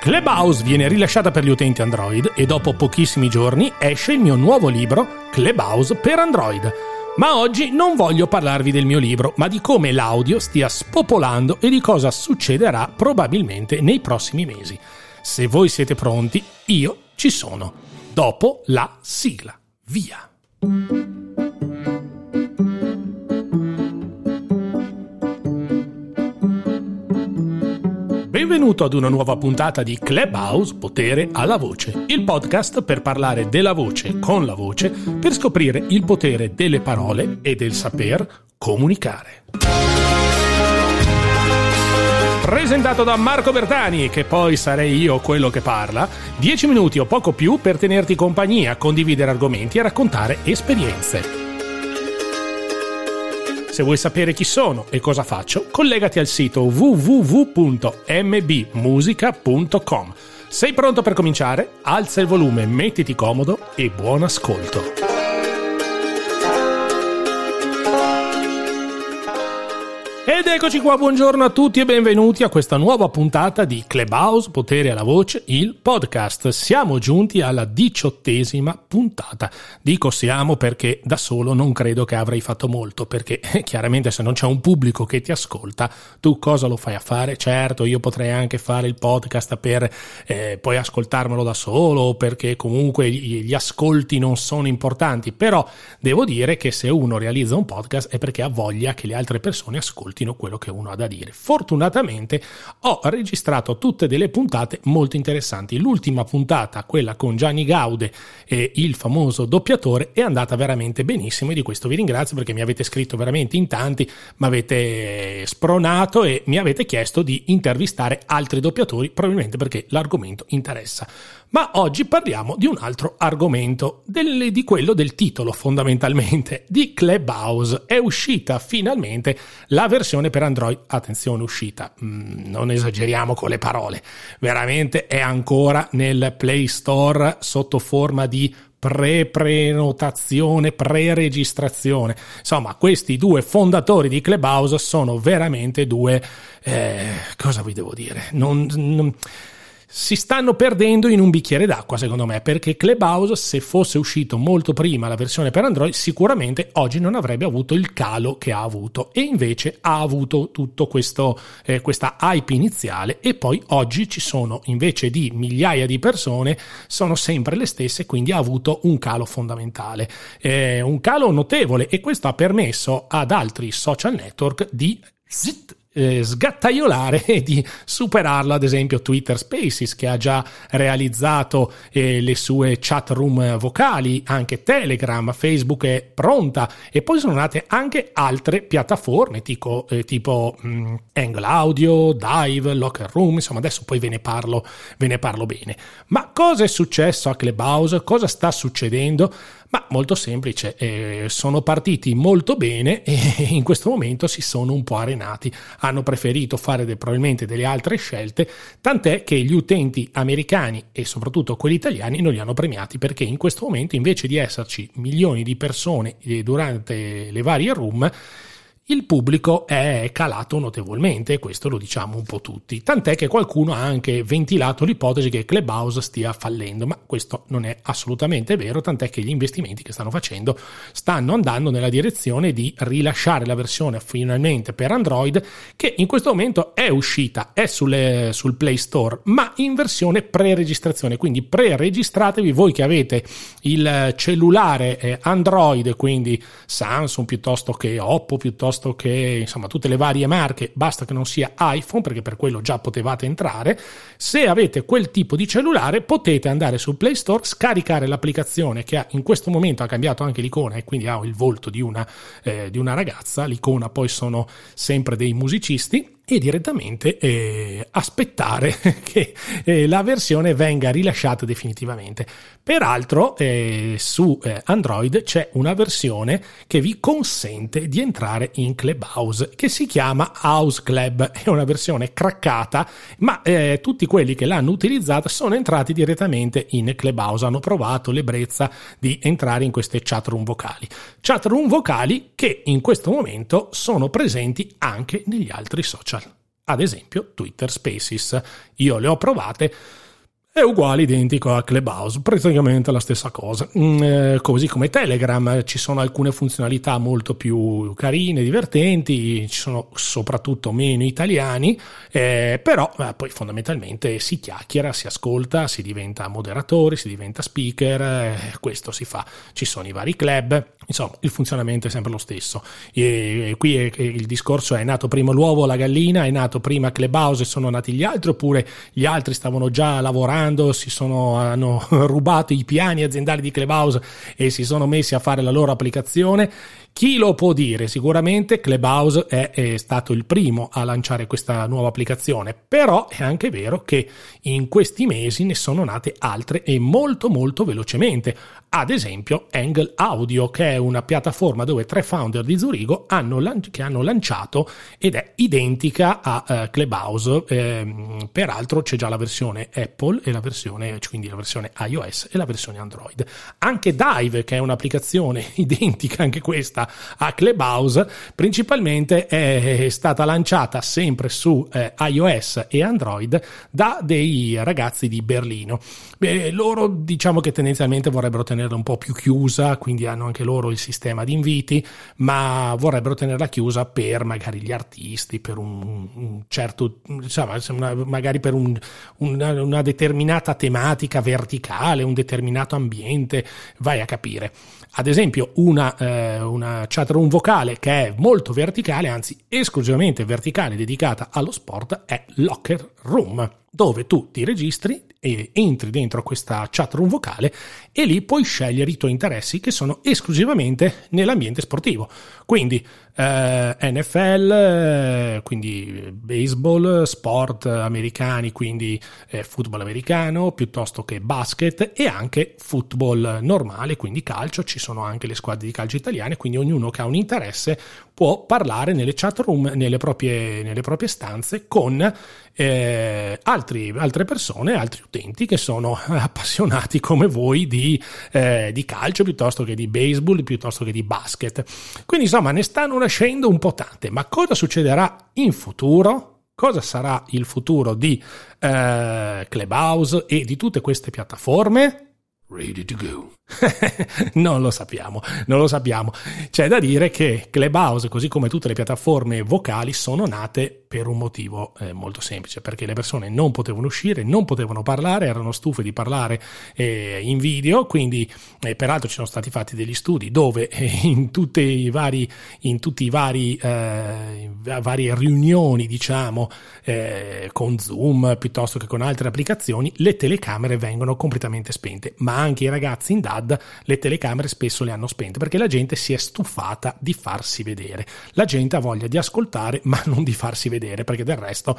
Clubhouse viene rilasciata per gli utenti Android e dopo pochissimi giorni esce il mio nuovo libro Clubhouse per Android. Ma oggi non voglio parlarvi del mio libro, ma di come l'audio stia spopolando e di cosa succederà probabilmente nei prossimi mesi. Se voi siete pronti, io ci sono. Dopo la sigla. Via! Benvenuto ad una nuova puntata di Clubhouse Potere alla Voce, il podcast per parlare della voce con la voce, per scoprire il potere delle parole e del saper comunicare. Presentato da Marco Bertani, che poi sarei io quello che parla, 10 minuti o poco più per tenerti compagnia, condividere argomenti e raccontare esperienze. Se vuoi sapere chi sono e cosa faccio, collegati al sito www.mbmusica.com. Sei pronto per cominciare? Alza il volume, mettiti comodo e buon ascolto. Ed eccoci qua, buongiorno a tutti e benvenuti a questa nuova puntata di Clubhouse Potere alla Voce, il podcast. Siamo giunti alla diciottesima puntata. Dico siamo perché da solo non credo che avrei fatto molto, perché chiaramente se non c'è un pubblico che ti ascolta, tu cosa lo fai a fare? Certo, io potrei anche fare il podcast per eh, poi ascoltarmelo da solo, perché comunque gli, gli ascolti non sono importanti, però devo dire che se uno realizza un podcast è perché ha voglia che le altre persone ascoltino ascoltino quello che uno ha da dire. Fortunatamente ho registrato tutte delle puntate molto interessanti. L'ultima puntata, quella con Gianni Gaude e il famoso doppiatore, è andata veramente benissimo e di questo vi ringrazio perché mi avete scritto veramente in tanti, mi avete spronato e mi avete chiesto di intervistare altri doppiatori, probabilmente perché l'argomento interessa. Ma oggi parliamo di un altro argomento, del, di quello del titolo fondamentalmente, di Clubhouse. È uscita finalmente la versione per Android, attenzione uscita, mm, non esageriamo con le parole, veramente è ancora nel Play Store sotto forma di pre-prenotazione, pre-registrazione. Insomma, questi due fondatori di Clubhouse sono veramente due... Eh, cosa vi devo dire? non, non si stanno perdendo in un bicchiere d'acqua, secondo me, perché Clubhouse, se fosse uscito molto prima la versione per Android, sicuramente oggi non avrebbe avuto il calo che ha avuto. E invece ha avuto questo, eh, questa hype iniziale e poi oggi ci sono invece di migliaia di persone, sono sempre le stesse, quindi ha avuto un calo fondamentale, eh, un calo notevole e questo ha permesso ad altri social network di eh, sgattaiolare e di superarlo, ad esempio Twitter Spaces che ha già realizzato eh, le sue chat room vocali, anche Telegram, Facebook è pronta e poi sono nate anche altre piattaforme tipo, eh, tipo mh, mm, Angle Audio, Dive, Locker Room, insomma adesso poi ve ne parlo, ve ne parlo bene. Ma cosa è successo a Clubhouse? Cosa sta succedendo? Ma molto semplice, eh, sono partiti molto bene e in questo momento si sono un po' arenati, hanno preferito fare de, probabilmente delle altre scelte, tant'è che gli utenti americani e soprattutto quelli italiani non li hanno premiati perché in questo momento invece di esserci milioni di persone eh, durante le varie room, il pubblico è calato notevolmente, questo lo diciamo un po' tutti, tant'è che qualcuno ha anche ventilato l'ipotesi che Clubhouse stia fallendo, ma questo non è assolutamente vero, tant'è che gli investimenti che stanno facendo stanno andando nella direzione di rilasciare la versione finalmente per Android, che in questo momento è uscita, è sulle, sul Play Store, ma in versione pre-registrazione, quindi pre-registratevi voi che avete il cellulare eh, Android, quindi Samsung piuttosto che Oppo, piuttosto piuttosto che insomma tutte le varie marche, basta che non sia iPhone perché per quello già potevate entrare. Se avete quel tipo di cellulare potete andare sul Play Store, scaricare l'applicazione che in questo momento ha cambiato anche l'icona e quindi ha il volto di una, eh, di una ragazza, l'icona poi sono sempre dei musicisti e direttamente eh, aspettare che eh, la versione venga rilasciata definitivamente. Peraltro eh, su eh, Android c'è una versione che vi consente di entrare in Clubhouse che si chiama House Club, è una versione craccata, ma eh, tutti quelli che l'hanno utilizzata sono entrati direttamente in Clubhouse, hanno provato l'ebbrezza di entrare in queste chat room vocali. Chat room vocali che in questo momento sono presenti anche negli altri social. Ad esempio Twitter Spaces. Io le ho provate è uguale, identico a Clubhouse, praticamente la stessa cosa. Mm, eh, così come Telegram, ci sono alcune funzionalità molto più carine, divertenti, ci sono soprattutto meno italiani, eh, però eh, poi fondamentalmente si chiacchiera, si ascolta, si diventa moderatori, si diventa speaker, eh, questo si fa. Ci sono i vari club, insomma il funzionamento è sempre lo stesso. E, qui è, il discorso è nato prima l'uovo la gallina, è nato prima Clubhouse e sono nati gli altri, oppure gli altri stavano già lavorando lavorando, si sono, hanno rubato i piani aziendali di Clubhouse e si sono messi a fare la loro applicazione. Chi lo può dire? Sicuramente Clubhouse è, è, stato il primo a lanciare questa nuova applicazione, però è anche vero che in questi mesi ne sono nate altre e molto molto velocemente. Ad esempio Angle Audio, che è una piattaforma dove tre founder di Zurigo hanno, hanno lanciato ed è identica a uh, Clubhouse. Eh, peraltro c'è già la versione Apple e la versione, quindi la versione iOS e la versione Android. Anche Dive, che è un'applicazione identica anche questa a Clubhouse, principalmente è stata lanciata sempre su eh, iOS e Android da dei ragazzi di Berlino. Beh, loro diciamo che tendenzialmente vorrebbero tenerla un po' più chiusa, quindi hanno anche loro il sistema di inviti, ma vorrebbero tenerla chiusa per magari gli artisti, per un, un certo, insomma, magari per un, una, una determinata tematica verticale, un determinato ambiente, vai a capire. Ad esempio, una, eh, una chat room vocale che è molto verticale, anzi esclusivamente verticale, dedicata allo sport, è Locker Room, dove tu ti registri e entri dentro questa chat room vocale e lì puoi scegliere i tuoi interessi che sono esclusivamente nell'ambiente sportivo. Quindi eh, NFL, eh, quindi baseball, sport americani, quindi eh, football americano, piuttosto che basket e anche football normale, quindi calcio, ci sono anche le squadre di calcio italiane, quindi ognuno che ha un interesse può parlare nelle chat room, nelle proprie, nelle proprie stanze con eh, altri, altre persone, altri utenti che sono appassionati come voi di, eh, di calcio piuttosto che di baseball, piuttosto che di basket. Quindi insomma ne stanno nascendo un po' tante, ma cosa succederà in futuro? Cosa sarà il futuro di eh, Clubhouse e di tutte queste piattaforme? Ready to go. non lo sappiamo, non lo sappiamo. C'è da dire che Clubhouse, così come tutte le piattaforme vocali, sono nate per un motivo eh, molto semplice, perché le persone non potevano uscire, non potevano parlare, erano stufe di parlare eh, in video, quindi eh, peraltro ci sono stati fatti degli studi dove eh, in, tutte i vari, in tutti i vari, eh, varie riunioni, diciamo, eh, con Zoom piuttosto che con altre applicazioni, le telecamere vengono completamente spente, ma anche i ragazzi in DAD le telecamere spesso le hanno spente perché la gente si è stufata di farsi vedere. La gente ha voglia di ascoltare ma non di farsi vedere vedere, perché del resto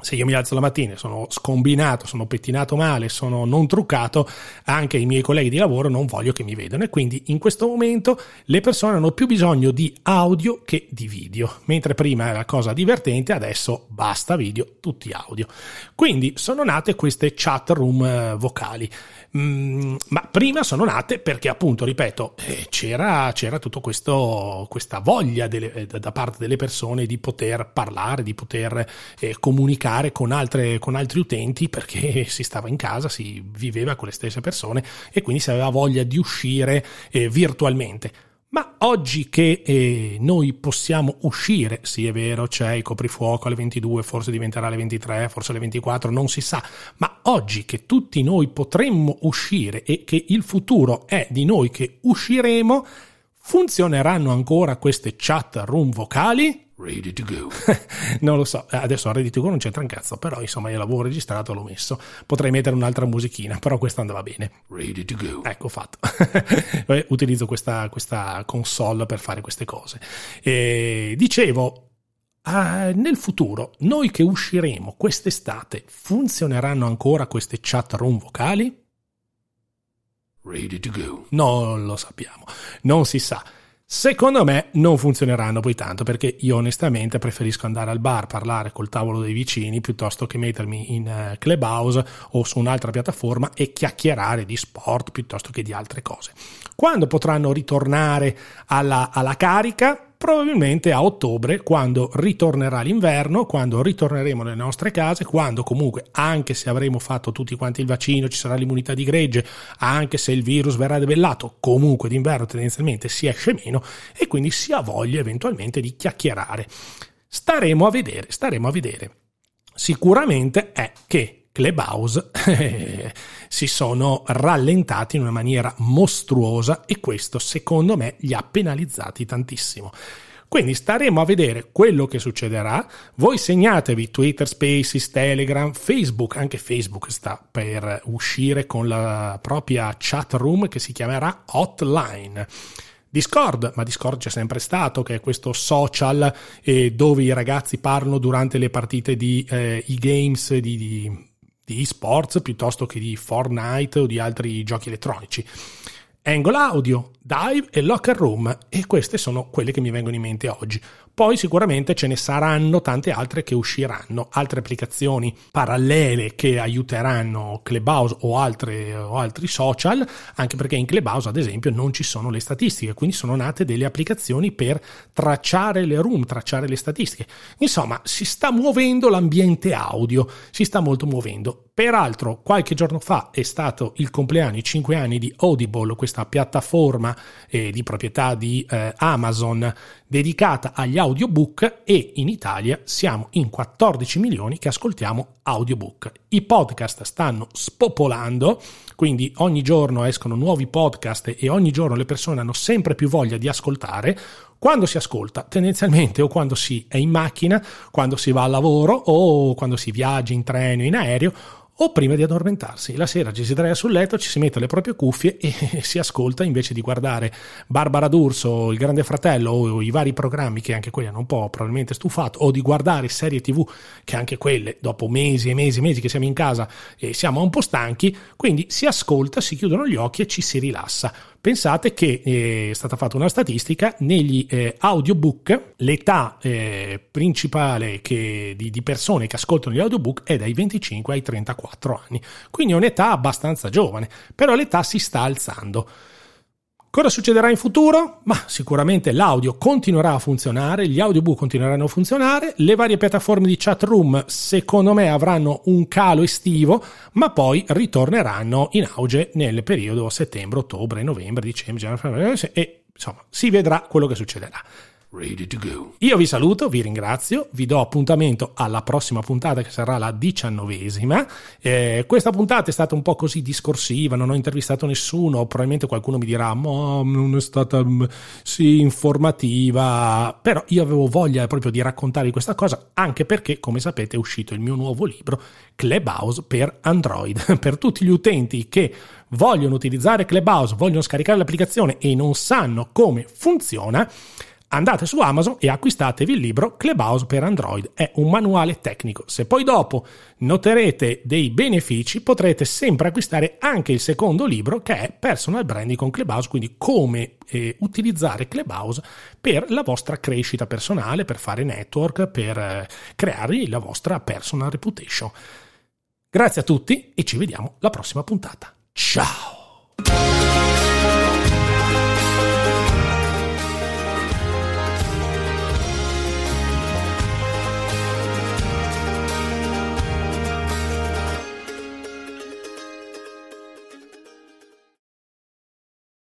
se io mi alzo la mattina e sono scombinato, sono pettinato male, sono non truccato, anche i miei colleghi di lavoro non voglio che mi vedano e quindi in questo momento le persone hanno più bisogno di audio che di video, mentre prima era cosa divertente, adesso basta video, tutti audio. Quindi sono nate queste chat room eh, vocali. Mm, ma prima sono nate perché appunto, ripeto, eh, c'era, c'era tutta questa voglia delle, eh, da parte delle persone di poter parlare, di poter eh, comunicare con, altre, con altri utenti perché si stava in casa, si viveva con le stesse persone e quindi si aveva voglia di uscire eh, virtualmente. Ma oggi che eh, noi possiamo uscire, sì è vero, c'è il coprifuoco alle 22, forse diventerà alle 23, forse alle 24, non si sa, ma oggi che tutti noi potremmo uscire e che il futuro è di noi che usciremo, funzioneranno ancora queste chat room vocali? Ready to go. non lo so, adesso a Ready to go non c'entra un cazzo, però insomma io l'avevo registrato, l'ho messo. Potrei mettere un'altra musichina, però questa andava bene. Ready to go. Ecco fatto. Utilizzo questa, questa, console per fare queste cose. E dicevo, uh, nel futuro, noi che usciremo quest'estate, funzioneranno ancora queste chat room vocali? Ready to go. Non lo sappiamo, non si sa. Secondo me non funzioneranno poi tanto perché io onestamente preferisco andare al bar, parlare col tavolo dei vicini piuttosto che mettermi in uh, Clubhouse o su un'altra piattaforma e chiacchierare di sport piuttosto che di altre cose. Quando potranno ritornare alla, alla carica? Probabilmente a ottobre, quando ritornerà l'inverno, quando ritorneremo nelle nostre case, quando comunque, anche se avremo fatto tutti quanti il vaccino, ci sarà l'immunità di gregge, anche se il virus verrà debellato, comunque d'inverno tendenzialmente si esce meno e quindi si ha voglia eventualmente di chiacchierare. Staremo a vedere, staremo a vedere. Sicuramente è che Clubhouse si sono rallentati in una maniera mostruosa e questo secondo me li ha penalizzati tantissimo. Quindi staremo a vedere quello che succederà. Voi segnatevi Twitter Spaces, Telegram, Facebook, anche Facebook sta per uscire con la propria chat room che si chiamerà Hotline. Discord, ma Discord c'è sempre stato, che è questo social eh, dove i ragazzi parlano durante le partite di eh, e-games, di, di, di e-sports, piuttosto che di Fortnite o di altri giochi elettronici. Angle Audio, Dive e Locker Room e queste sono quelle che mi vengono in mente oggi. Poi sicuramente ce ne saranno tante altre che usciranno, altre applicazioni parallele che aiuteranno Clubhouse o, altre, o altri social, anche perché in Clubhouse ad esempio non ci sono le statistiche, quindi sono nate delle applicazioni per tracciare le room, tracciare le statistiche. Insomma, si sta muovendo l'ambiente audio, si sta molto muovendo. Peraltro, qualche giorno fa è stato il compleanno, i 5 anni di Audible, questa piattaforma eh, di proprietà di eh, Amazon dedicata agli audiobook e in Italia siamo in 14 milioni che ascoltiamo audiobook. I podcast stanno spopolando, quindi ogni giorno escono nuovi podcast e ogni giorno le persone hanno sempre più voglia di ascoltare. Quando si ascolta, tendenzialmente o quando si è in macchina, quando si va al lavoro o quando si viaggia in treno, in aereo o prima di addormentarsi. La sera ci si sdraia sul letto, ci si mette le proprie cuffie e si ascolta invece di guardare Barbara D'Urso, Il Grande Fratello o i vari programmi che anche quelli hanno un po' probabilmente stufato o di guardare serie tv che anche quelle dopo mesi e mesi e mesi che siamo in casa e siamo un po' stanchi, quindi si ascolta, si chiudono gli occhi e ci si rilassa. Pensate che eh, è stata fatta una statistica negli eh, audiobook, l'età eh, principale che, di, di, persone che ascoltano gli audiobook è dai 25 ai 34 anni, quindi è un'età abbastanza giovane, però l'età si sta alzando. Cosa succederà in futuro? Ma sicuramente l'audio continuerà a funzionare, gli audiobook continueranno a funzionare, le varie piattaforme di chat room secondo me avranno un calo estivo, ma poi ritorneranno in auge nel periodo settembre, ottobre, novembre, dicembre, e insomma si vedrà quello che succederà. Io vi saluto, vi ringrazio, vi do appuntamento alla prossima puntata che sarà la diciannovesima. Eh, questa puntata è stata un po' così discorsiva, non ho intervistato nessuno, probabilmente qualcuno mi dirà ma non è stata mm, sì informativa, però io avevo voglia proprio di raccontarvi questa cosa anche perché come sapete è uscito il mio nuovo libro Clubhouse per Android, per tutti gli utenti che vogliono utilizzare Clubhouse, vogliono scaricare l'applicazione e non sanno come funziona andate su Amazon e acquistatevi il libro Clubhouse per Android. È un manuale tecnico. Se poi dopo noterete dei benefici, potrete sempre acquistare anche il secondo libro che è Personal Branding con Clubhouse, quindi come eh, utilizzare Clubhouse per la vostra crescita personale, per fare network, per eh, creare la vostra personal reputation. Grazie a tutti e ci vediamo alla prossima puntata. Ciao!